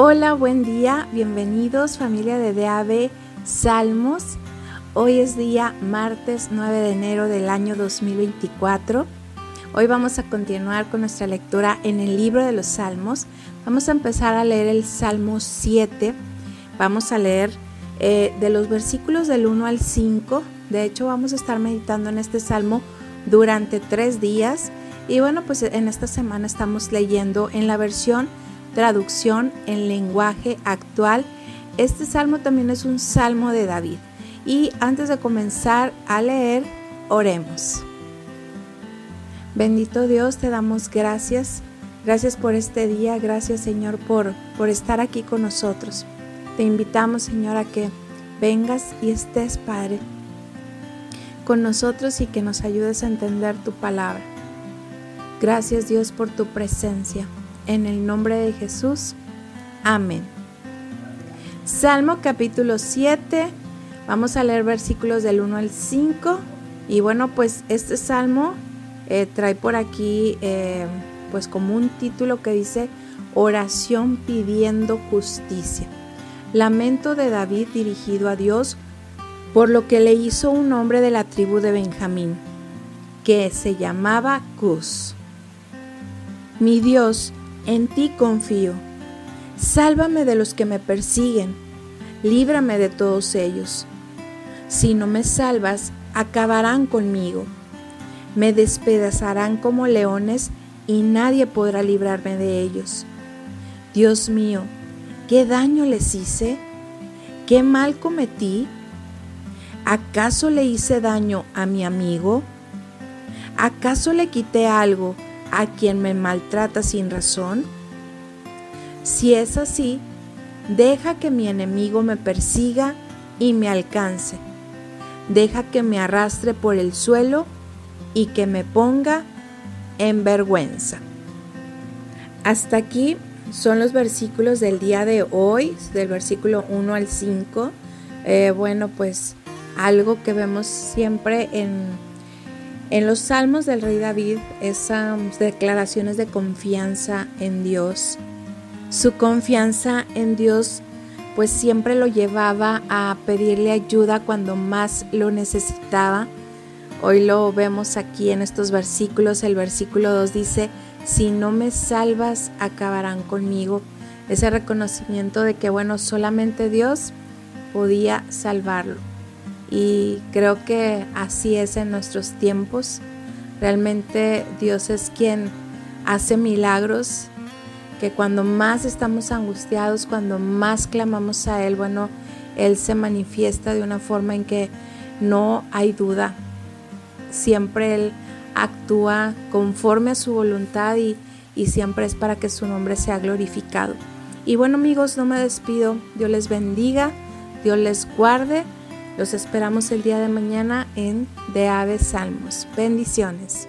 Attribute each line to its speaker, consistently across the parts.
Speaker 1: Hola, buen día, bienvenidos familia de DAB Salmos. Hoy es día martes 9 de enero del año 2024. Hoy vamos a continuar con nuestra lectura en el libro de los Salmos. Vamos a empezar a leer el Salmo 7. Vamos a leer eh, de los versículos del 1 al 5. De hecho, vamos a estar meditando en este Salmo durante tres días. Y bueno, pues en esta semana estamos leyendo en la versión traducción en lenguaje actual. Este salmo también es un salmo de David. Y antes de comenzar a leer, oremos. Bendito Dios, te damos gracias. Gracias por este día, gracias Señor por, por estar aquí con nosotros. Te invitamos Señor a que vengas y estés Padre con nosotros y que nos ayudes a entender tu palabra. Gracias Dios por tu presencia. En el nombre de Jesús. Amén. Salmo capítulo 7. Vamos a leer versículos del 1 al 5. Y bueno, pues este salmo eh, trae por aquí eh, pues como un título que dice oración pidiendo justicia. Lamento de David dirigido a Dios por lo que le hizo un hombre de la tribu de Benjamín, que se llamaba Cus. Mi Dios, en ti confío. Sálvame de los que me persiguen, líbrame de todos ellos. Si no me salvas, acabarán conmigo. Me despedazarán como leones y nadie podrá librarme de ellos. Dios mío, ¿qué daño les hice? ¿Qué mal cometí? ¿Acaso le hice daño a mi amigo? ¿Acaso le quité algo a quien me maltrata sin razón? Si es así, deja que mi enemigo me persiga y me alcance. Deja que me arrastre por el suelo y que me ponga en vergüenza. Hasta aquí son los versículos del día de hoy, del versículo 1 al 5. Eh, bueno, pues algo que vemos siempre en en los salmos del rey David, esas declaraciones de confianza en Dios, su confianza en Dios pues siempre lo llevaba a pedirle ayuda cuando más lo necesitaba. Hoy lo vemos aquí en estos versículos. El versículo 2 dice, si no me salvas, acabarán conmigo. Ese reconocimiento de que, bueno, solamente Dios podía salvarlo. Y creo que así es en nuestros tiempos. Realmente Dios es quien hace milagros, que cuando más estamos angustiados, cuando más clamamos a Él, bueno, Él se manifiesta de una forma en que no hay duda. Siempre Él actúa conforme a su voluntad y, y siempre es para que su nombre sea glorificado. Y bueno amigos, no me despido. Dios les bendiga, Dios les guarde los esperamos el día de mañana en De Aves Salmos. Bendiciones.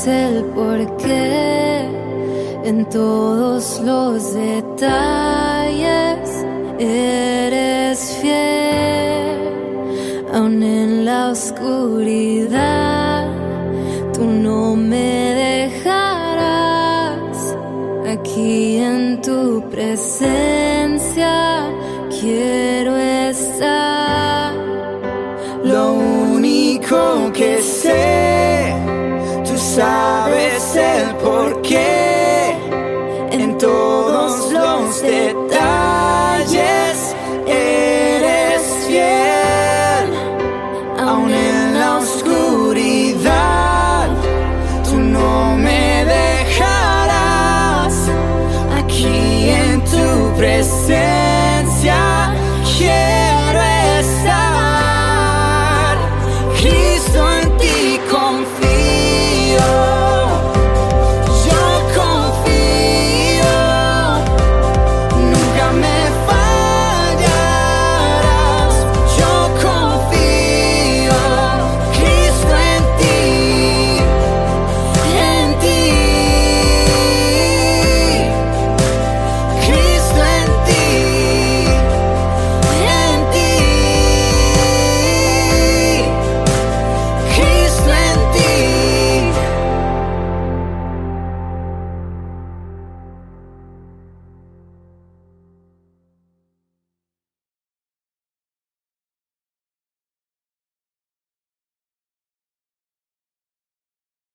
Speaker 2: sabes el porqué en todos los detalles eres fiel, aun en la oscuridad, tú no me dejarás aquí en tu presencia. Quiero estar. Lo único que sé, sabes el porqué en todos los detalles eres fiel aún en la oscuridad tú no me dejarás aquí en tu presencia.